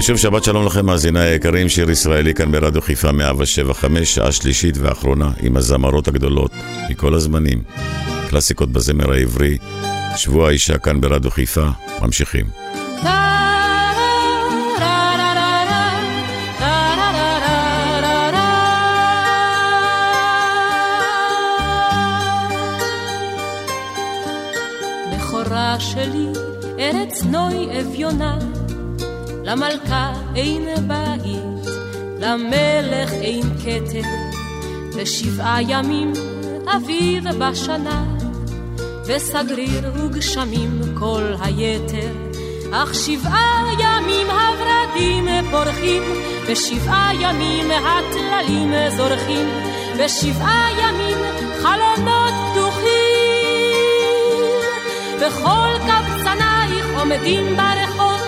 שוב שבת שלום לכם, מאזיני היקרים, שיר ישראלי כאן ברדיו חיפה 175, שעה שלישית ואחרונה עם הזמרות הגדולות מכל הזמנים. קלאסיקות בזמר העברי, שבוע האישה כאן ברדיו חיפה, ממשיכים. שלי, ארץ נוי אביונה. למלכה אין בית, למלך אין כתר, ושבעה ימים אביב בשנה, וסגריר וגשמים כל היתר, אך שבעה ימים הורדים פורחים, ושבעה ימים הטללים זורחים, ושבעה ימים חלונות וכל קבצנייך עומדים ברחוב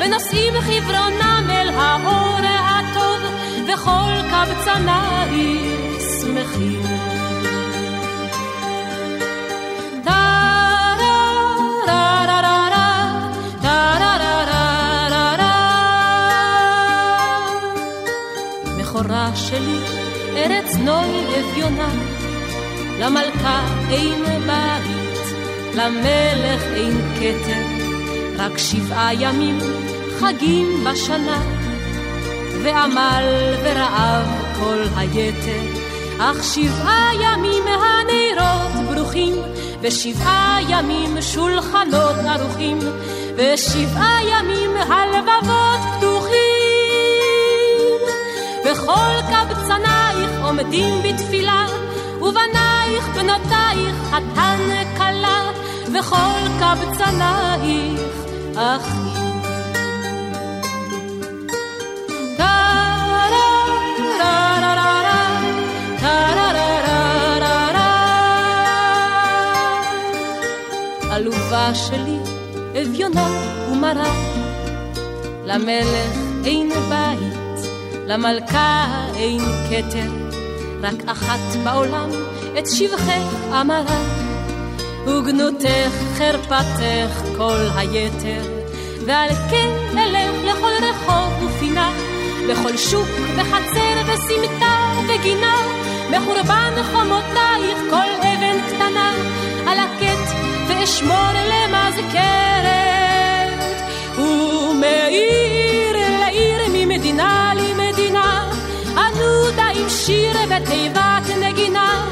ונושאים חברונם אל האור הטוב, וכל קבצנייך שמחים. שלי, ארץ נוי אביונה, למלכה אין בית, למלך אין כתר, רק שבעה ימים חגים בשנה, ועמל ורעב כל היתר, אך שבעה ימים הנרות ברוכים, ושבעה ימים שולחנות ערוכים, ושבעה ימים הלבבות פתוחים. וכל קבצנייך עומדים בתפילה, ובנייך בנותייך חתן כלה, וכל קבצנייך אחים. שלי, אביונה ומרה, למלך אין בית, למלכה אין כתר, רק אחת בעולם את שבחך אמרה, וגנותך חרפתך כל היתר, ועל כן אלך לכל רחוב ופינה, בכל שוק וחצר וסמטה וגינה, בחורבן חומותייך כל אבן קטנה, על הקט ואשמור למזכרת, ומעיר לעיר ממדינה למדינה, אנודה עם שיר ותיבת נגינה,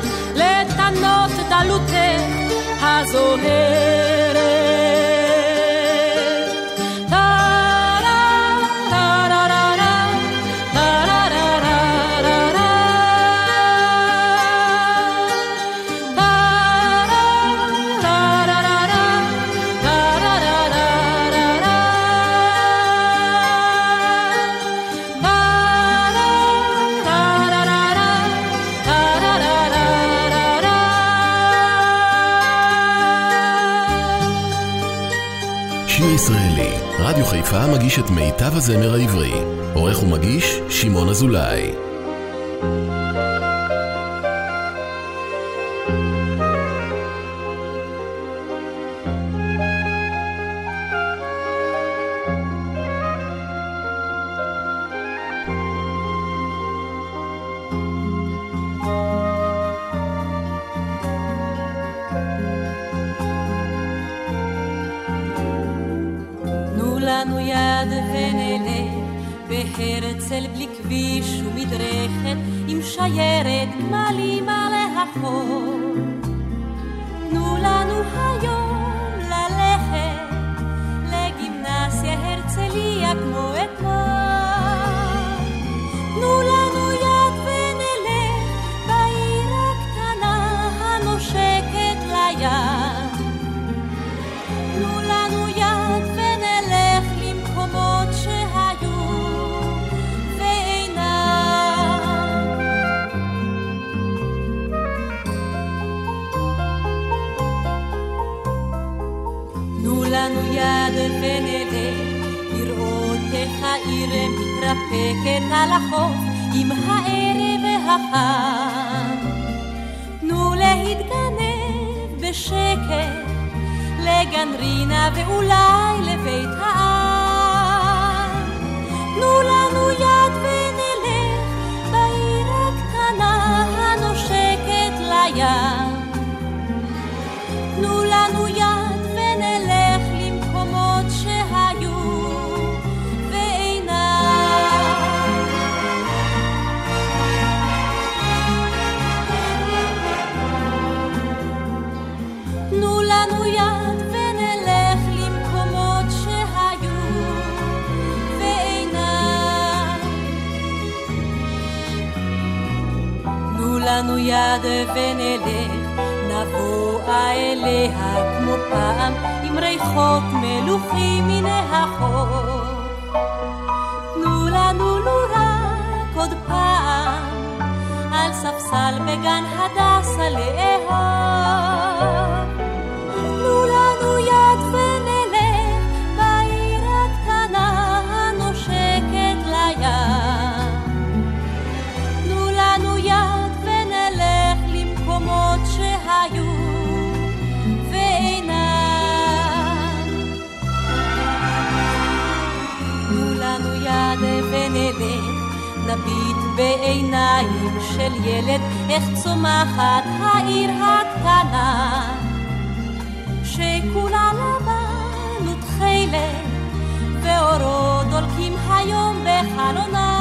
לטנות דלותך חיפה מגיש את מיטב הזמר העברי. עורך ומגיש, שמעון אזולאי. מתרפקת על החוף עם הערב החם. תנו להתגנב בשקט לגן רינה ואולי לבית העם. תנו לנו יד יד ונלך, נבוא אליה כמו פעם, עם ריחות מלוכים מן החוף. תנו לנו לו רק עוד פעם, על ספסל בגן הדסה לאהוב. תביט בעיניים של ילד, איך צומחת העיר הקטנה, שכולה לבן ותכלת, ואורו דולקים היום בחלונה.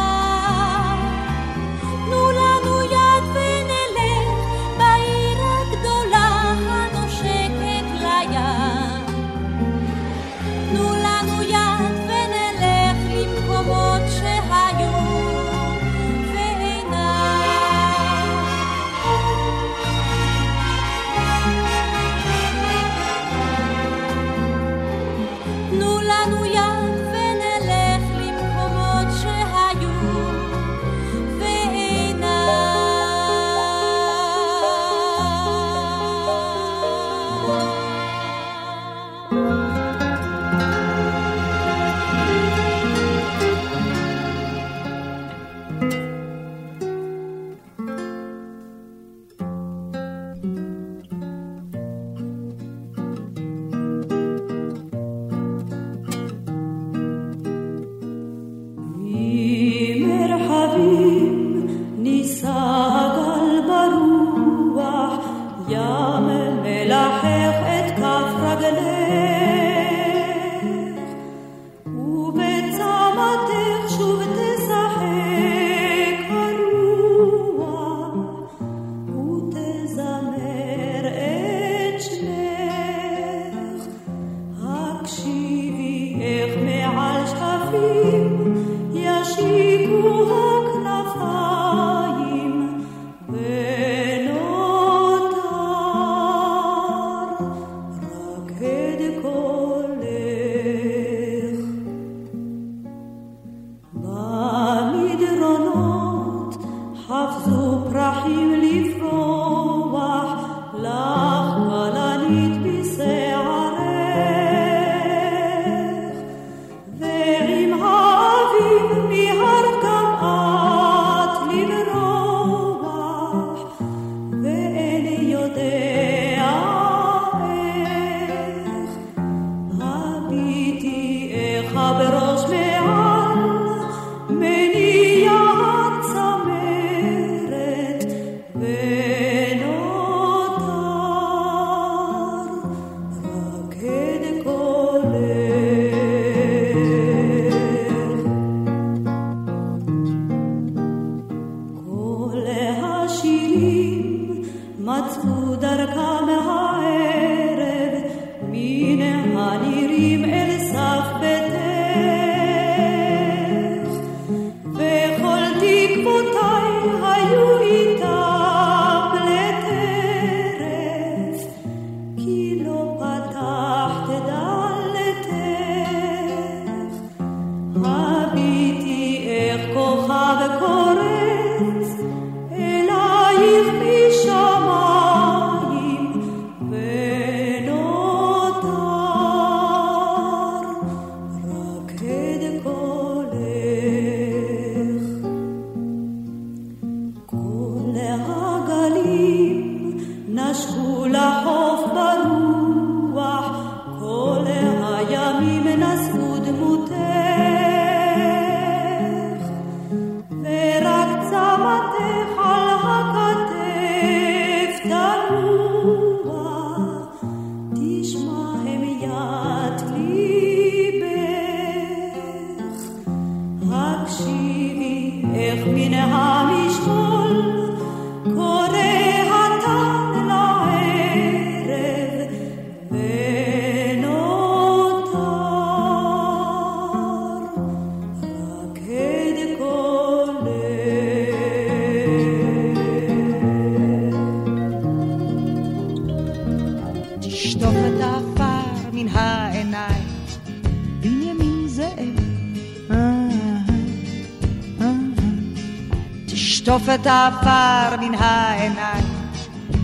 את העפר מן העיניים,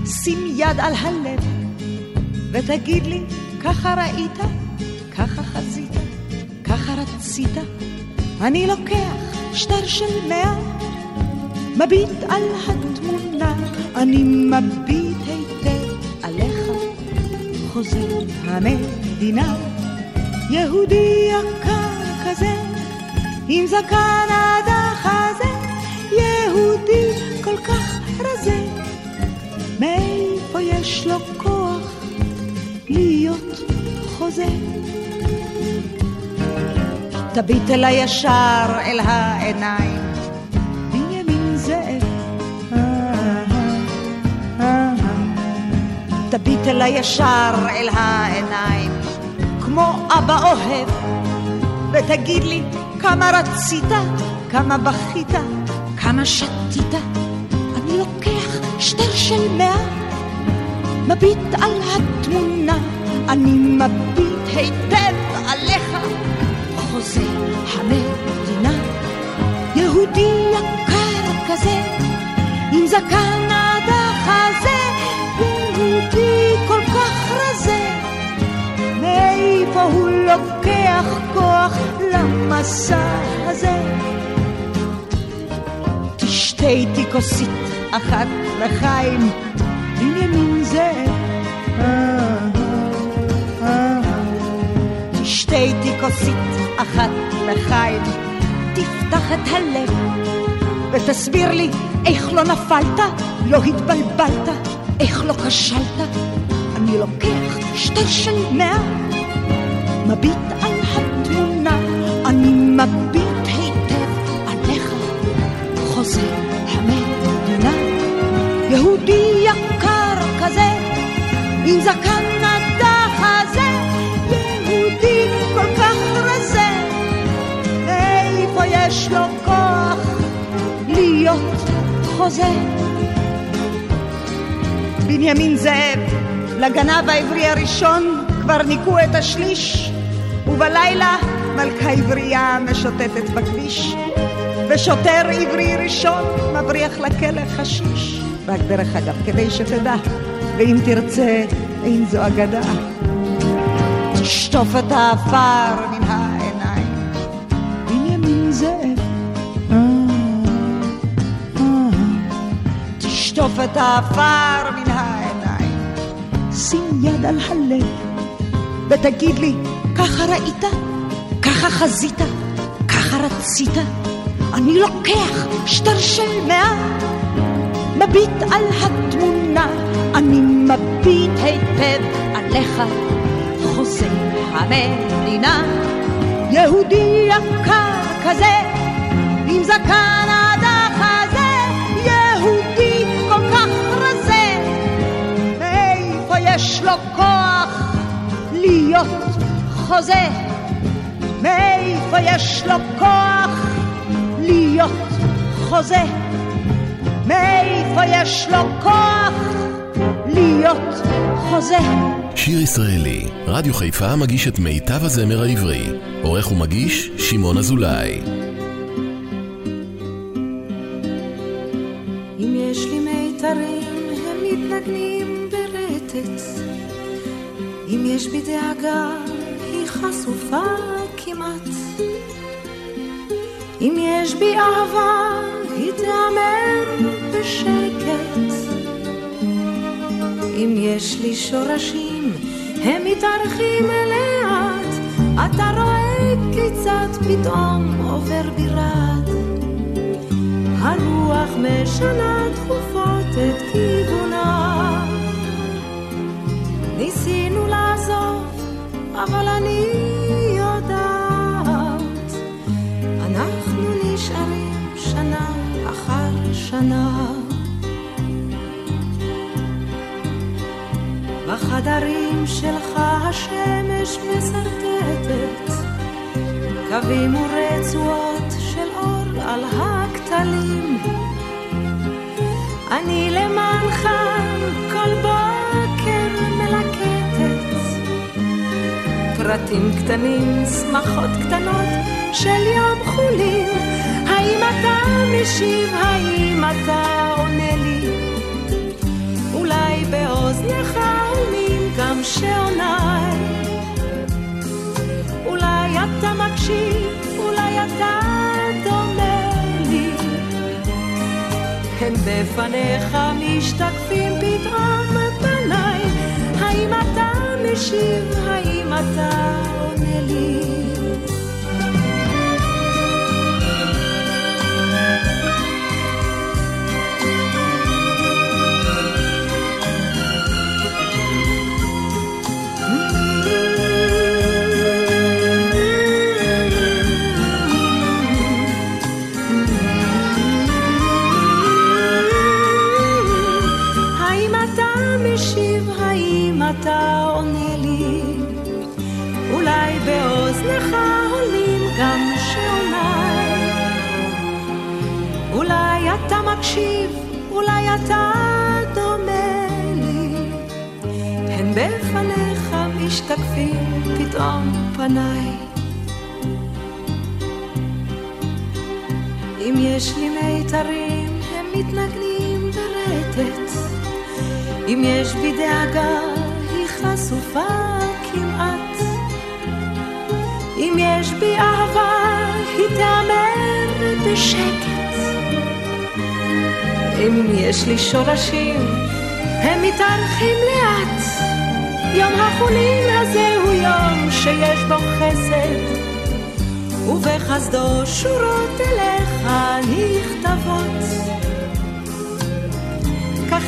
שים יד על הלב, ותגיד לי, ככה ראית, ככה חזית, ככה רצית. אני לוקח שטר של מאה, מביט על התמונה, אני מביט היטב עליך, חוזר המדינה, יהודי יקר כזה, עם זקן מאיפה יש לו כוח להיות חוזה? תביט אל הישר אל העיניים, בנימין זאב. תביט אל הישר אל העיניים, כמו אבא אוהב, ותגיד לי כמה רצית, כמה בכית. כמה שתית, שטר של מאה, מביט על התמונה, אני מביט היטב עליך, חוזה המדינה, יהודי יקר כזה, עם זקן עד החזה, יהודי כל כך רזה, מאיפה הוא לוקח כוח למסע הזה? שתה איתי כוסית אחת לחיים, בנימין זאב. תשתה איתי כוסית אחת לחיים, תפתח את הלב ותסביר לי איך לא נפלת, לא התבלבלת, איך לא כשלת. אני לוקח שתי של מאה, מביט על התמונה, אני מביט היטב עליך, חוזר. ליבי יקר כזה, עם זקן נדח הזה, יהודי כל כך רזה, איפה יש לו כוח להיות חוזה? בנימין זאב, לגנב העברי הראשון, כבר ניקו את השליש, ובלילה מלכה עברייה משוטטת בכביש, ושוטר עברי ראשון מבריח לכלא חשיש. רק דרך אגב, כדי שתדע, ואם תרצה, אין זו אגדה. תשטוף את העפר מן העיניים, בנימין זאב. אה, אה. תשטוף את העפר מן העיניים, שים יד על הלב, ותגיד לי, ככה ראית? ככה חזית? ככה רצית? אני לוקח שטר של מאה, מביט על התמונה, אני מביט היטב עליך, חוסן המדינה. יהודי יקר כזה, עם זקן עד החזה, יהודי כל כך רזה, מאיפה יש לו כוח להיות חוזה? מאיפה יש לו כוח להיות חוזה? מאיפה יש לו כוח להיות חוזה? שיר ישראלי, רדיו חיפה מגיש את מיטב הזמר העברי. עורך ומגיש, שמעון אזולאי. אם יש לי מיתרים, הם מתנגנים ברטט. אם יש בי דאגה, היא חשופה כמעט. אם יש בי אהבה, היא תיאמר בשקט. אם יש לי שורשים, הם מתארחים לאט. אתה רואה כיצד פתאום עובר בירד. הרוח משנה תכופות את כיוונה. ניסינו לעזוב, אבל אני יודעת, אנחנו נשארים שנה אחר שנה. בחדרים שלך השמש מסרטטת קווים ורצועות של אור על הכתלים. אני למענך כל בוקר מלקטת פרטים קטנים, שמחות קטנות של יום חולין. האם אתה משיב? האם אתה עונה לי? אולי באוזנך עונים גם שעוניי. אולי אתה מקשיב, אולי אתה דומה לי. הן בפניך משתקפים פתאום פניי. האם אתה משיב? האם אתה עונה לי?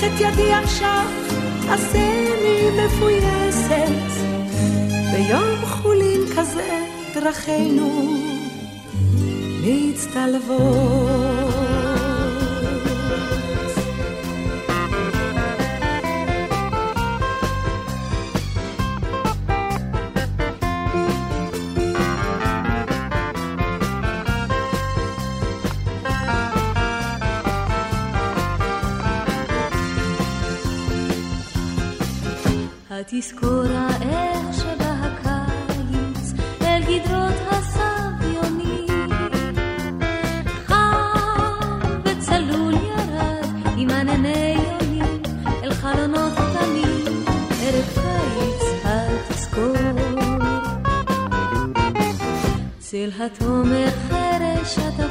קח את ידי עכשיו, עשני מפויסת. ביום חולין כזה דרכינו מצטלבות. קיץ התזכור. צל התומר חרש עטפני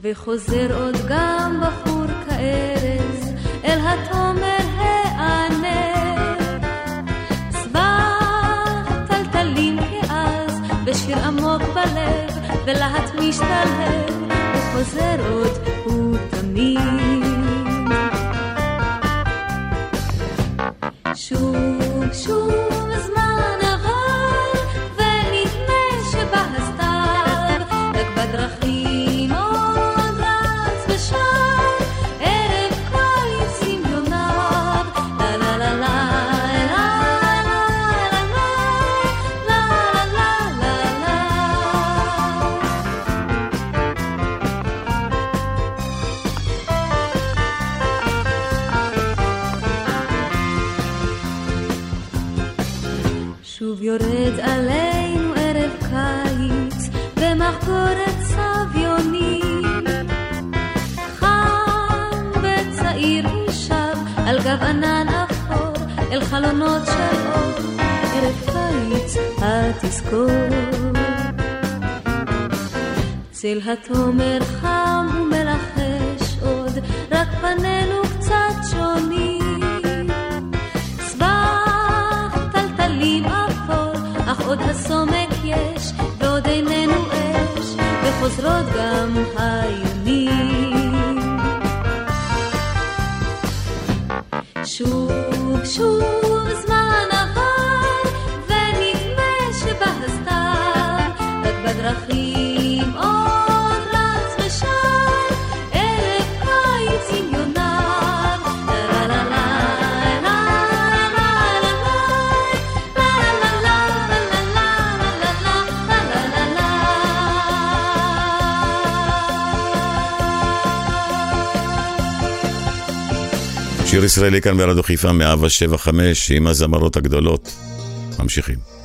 וחוזר עוד גם בחור כארז אל התומר שיר עמוק בלב, ולהט משתלב, וחוזר עוד ותמיד. שוב, שוב יורד עלינו ערב קיץ במחקורת סביונים. חם וצעיר הוא שב על גב ענן אפור אל חלונות של אור, ערב קיץ התזכור. צל התומר וחוזרות גם היונים. שוב, שוב ישראלי כאן ברדיו חיפה 175 עם הזמרות הגדולות. ממשיכים.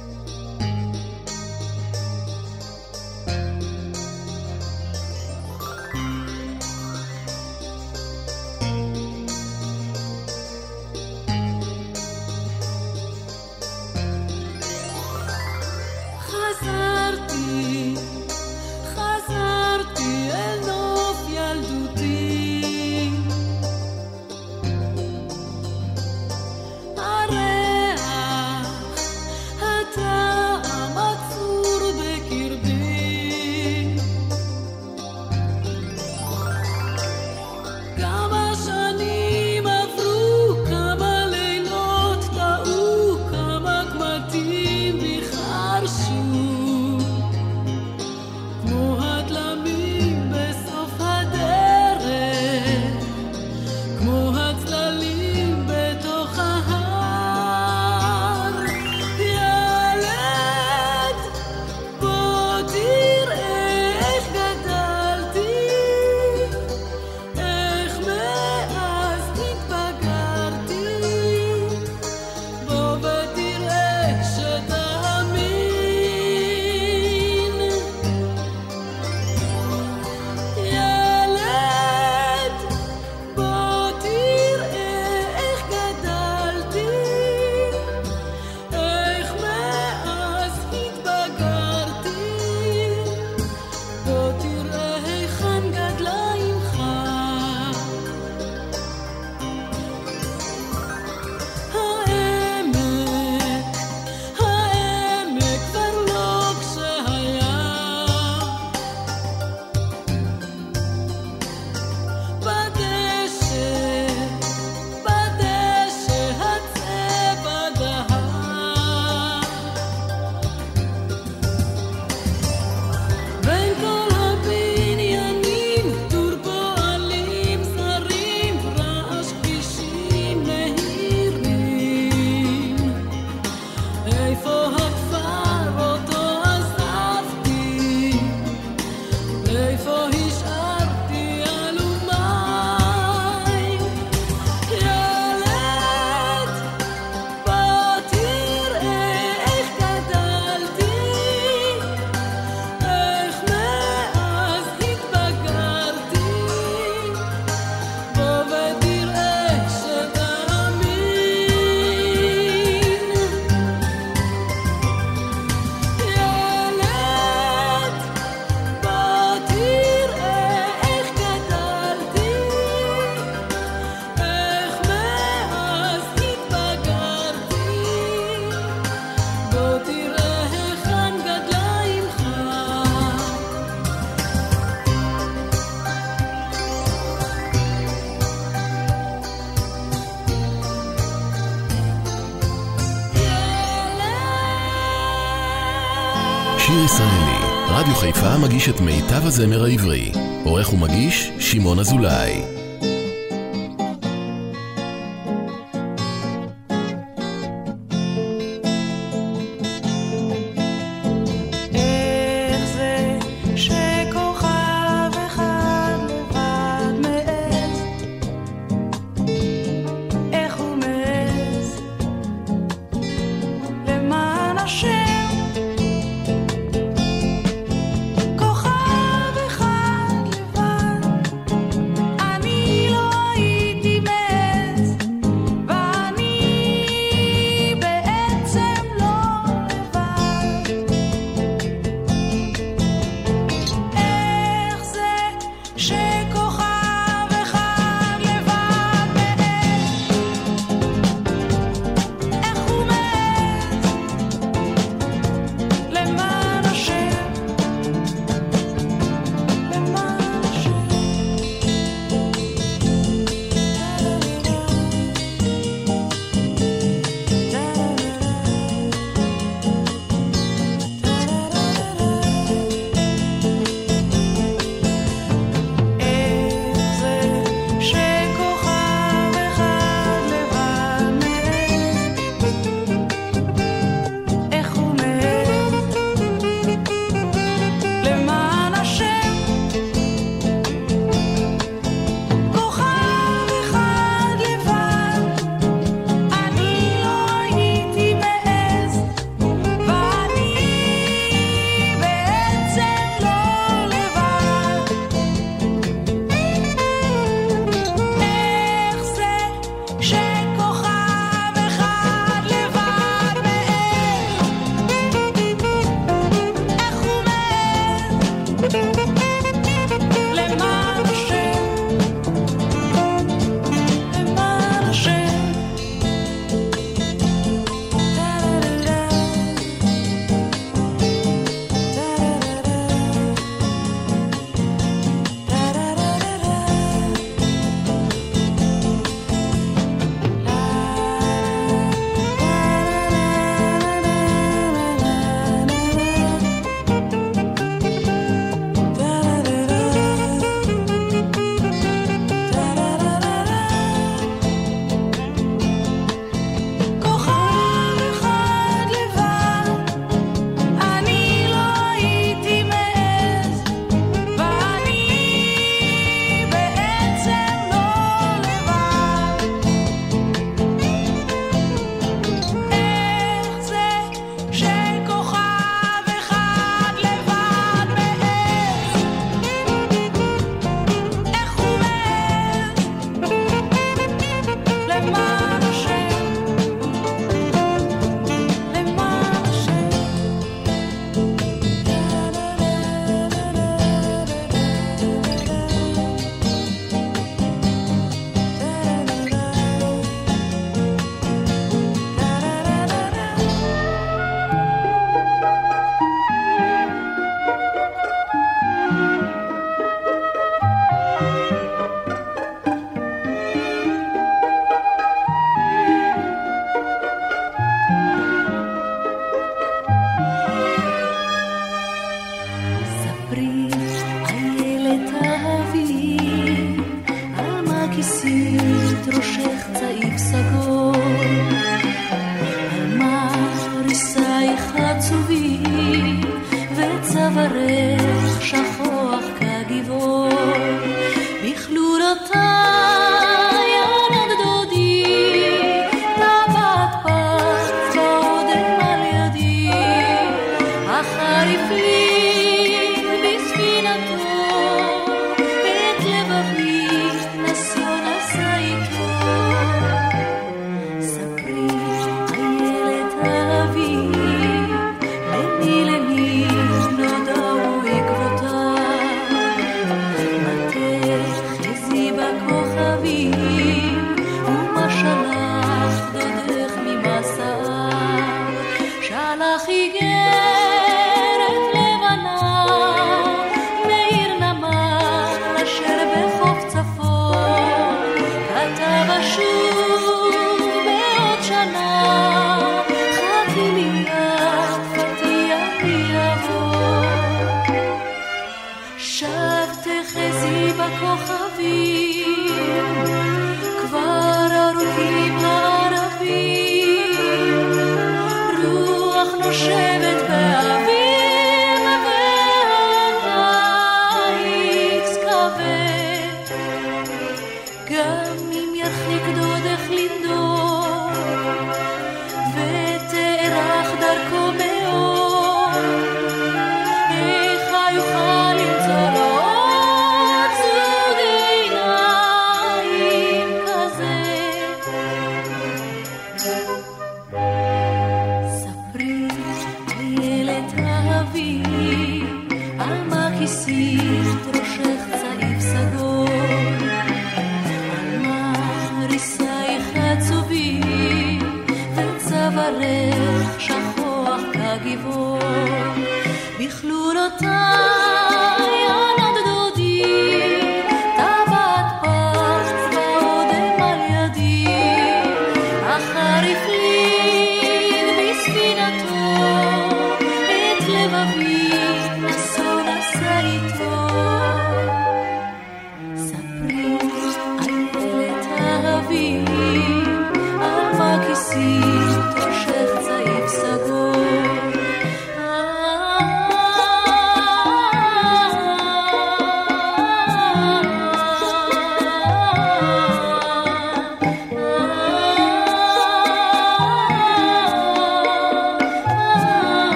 חיפה מגיש את מיטב הזמר העברי. עורך ומגיש, שמעון אזולאי.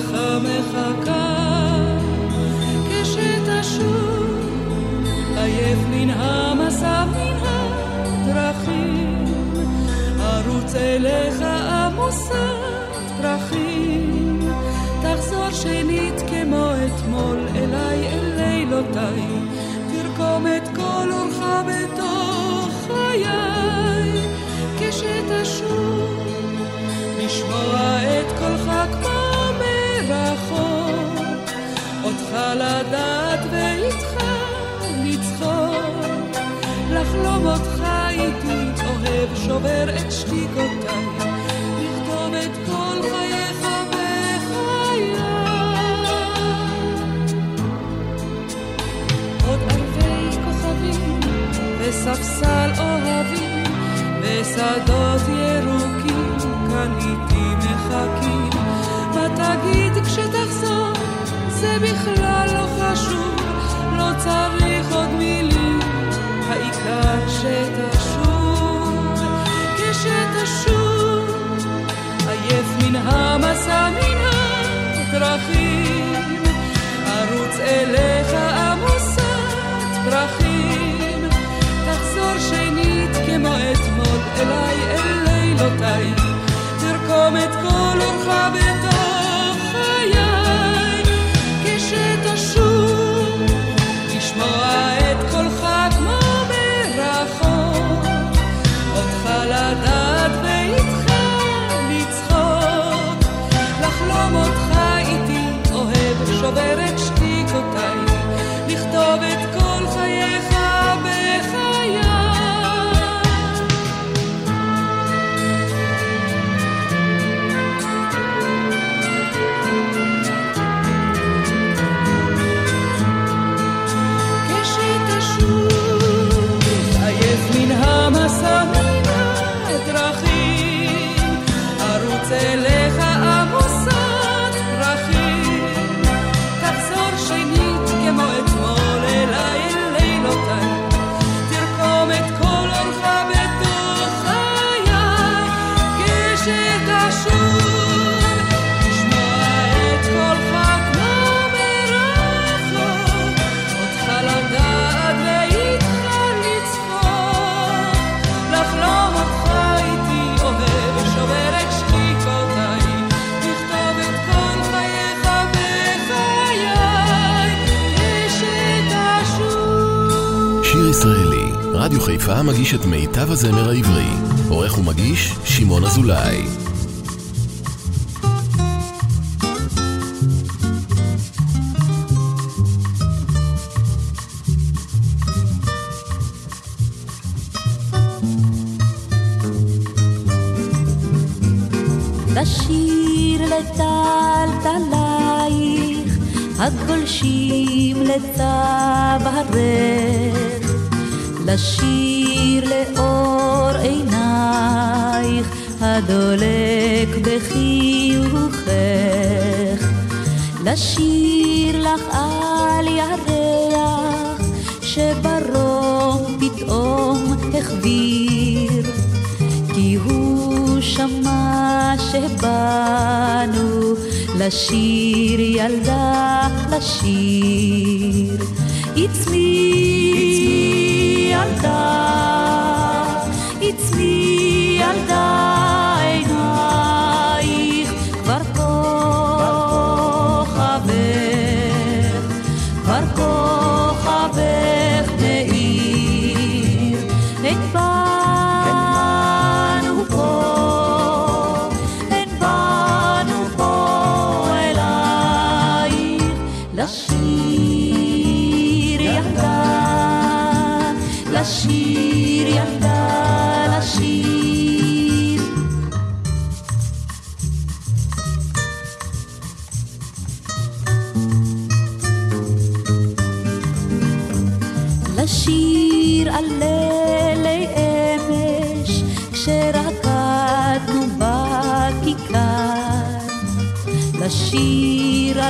לך מחכה, כשתשוב עייף את קולך כמו אותך לדעת ואיתך לצחוק, לחלום אותך איתי אוהב שובר את שתיקותיי, לכתוב את כל חייך בחיי. עוד אלפי כוכבים וספסל אוהבים ושדות ירוקים כאן איתי מחכים. מה תגיד כשתחזור? זה בכלל לא חשוב, לא צריך עוד מילים, העיקר שתשוב, כשתשוב, עייף מן המסע מן הדרכים, ארוץ אליך עמוסת פרחים, תחזור שנית כמו אתמול אליי אל לילותיי, תרקום את כל אורך בתוך חיפה מגיש את מיטב הזמר העברי. עורך ומגיש, שמעון אזולאי. לשיר לטלטלייך, הגולשים לצווארך, לשיר לאור עינייך, הדולק בחיוכך, לשיר לך על ירח, שברום פתאום החביר. כי הוא שמע שבאנו לשיר ילדה לשיר. It's me, ילדה, It's me, ילדה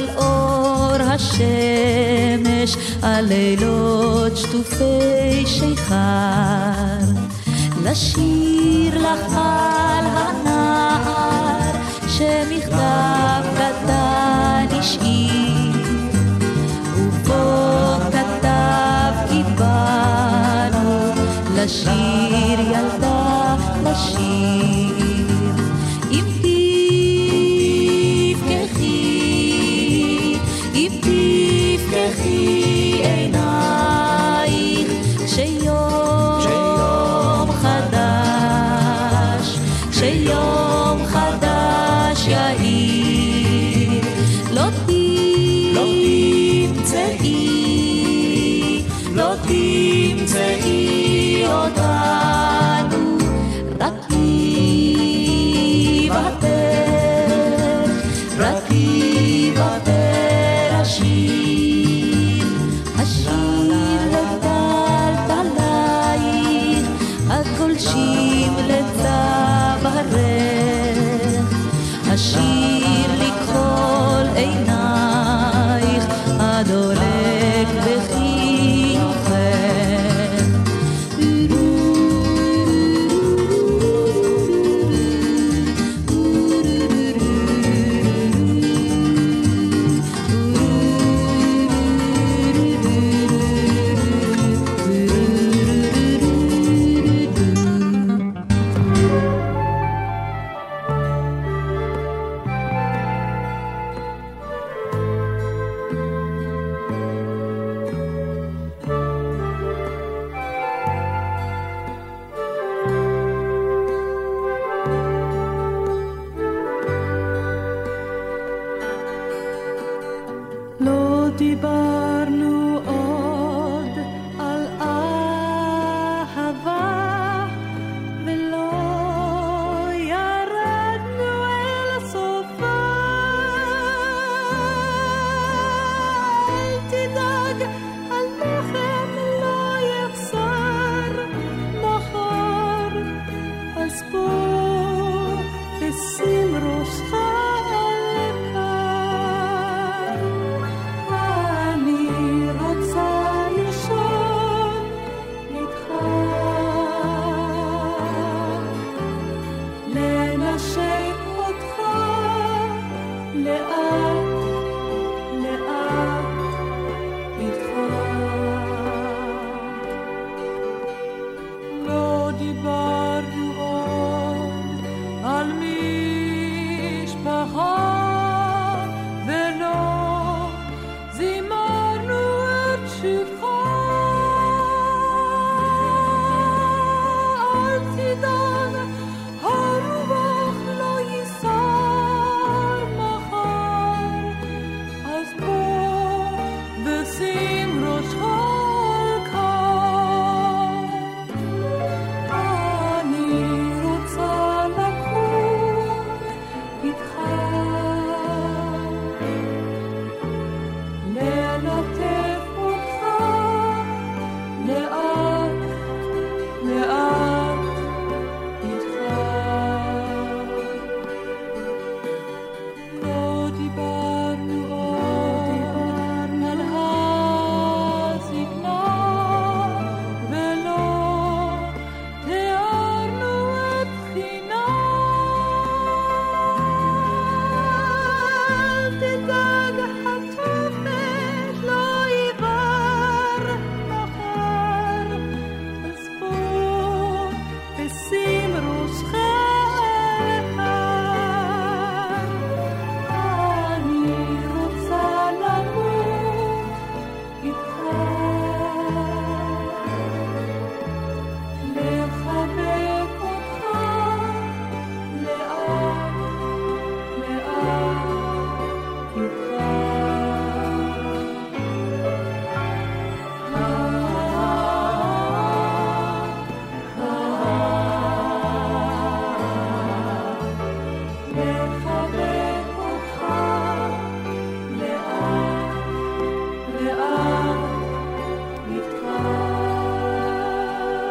על אור השמש, על לילות שטופי שיכר. לשיר לך על הנער, שמכתב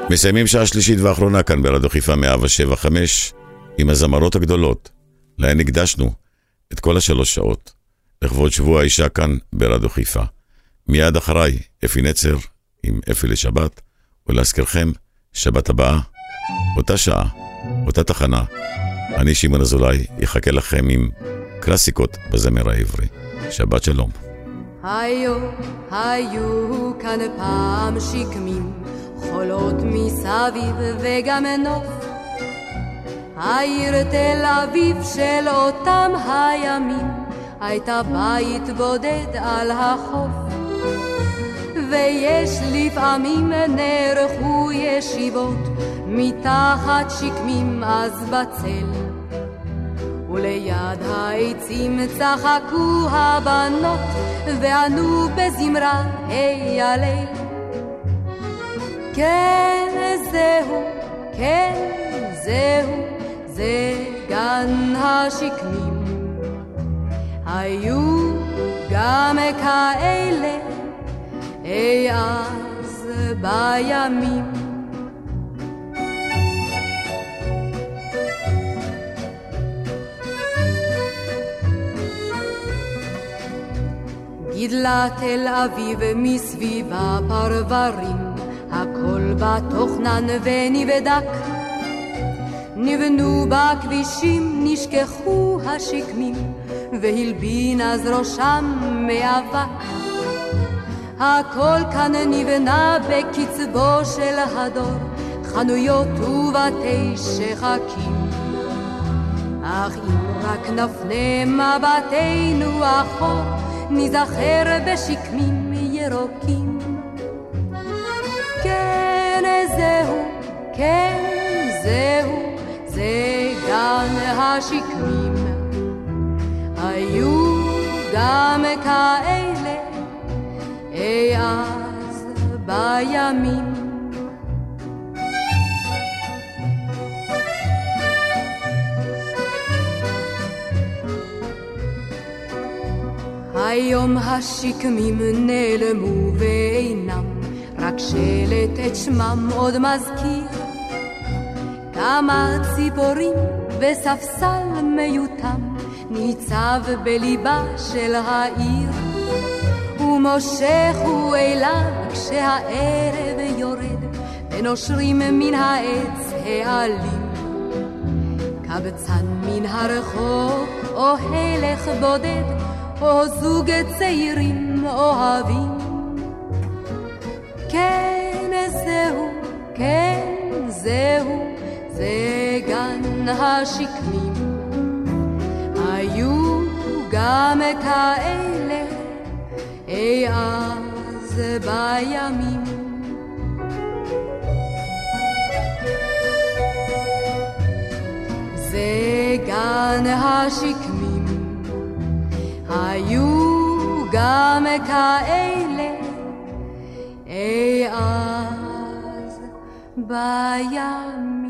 מסיימים שעה שלישית ואחרונה כאן ברדיו חיפה 175 עם הזמרות הגדולות, להן הקדשנו את כל השלוש שעות, לכבוד שבוע האישה כאן ברדיו חיפה. מיד אחריי, אפי נצר עם אפי לשבת, ולהזכירכם, שבת הבאה, אותה שעה, אותה תחנה, אני שמעון אזולאי, אחכה לכם עם קלאסיקות בזמר העברי. שבת שלום. היו, היו כאן פעם שקמים, חולות מסביב וגם נוף. העיר תל אביב של אותם הימים, הייתה בית בודד על החוף. ויש לפעמים נערכו ישיבות מתחת שקמים אז בצל. וליד העצים צחקו הבנות וענו בזמרה היי הליל. כן זהו, כן זהו, זה גן השקמים. היו גם כאלה אי אז בימים. גידלה תל אביב מסביב הפרברים, הכל בתוכנן ונבדק. נבנו בכבישים, נשכחו השקמים, והלבין אז ראשם מאבק. הכל כאן נבנה בקצבו של הדור, חנויות ובתי שחקים. אך אם רק נפנה מבטנו אחור, ניזכר בשקמים ירוקים. השקמים. היו גם כאלה אי אז בימים. היום השקמים נעלמו ואינם, רק שלט את שמם עוד מזכיר. כמה ציפורים וספסל מיותם ניצב בליבה של העיר. ומושך הוא אליו כשהערב יורד, ונושרים מן העץ העלים. קבצן מן הרחוב, או הלך בודד, או זוג צעירים אוהבים. כן, זהו, כן, זהו, זה גן השקמים. היו גם כאלה אי אז בימים. זה גן השקמים, היו גם כאלה אי אז בימים.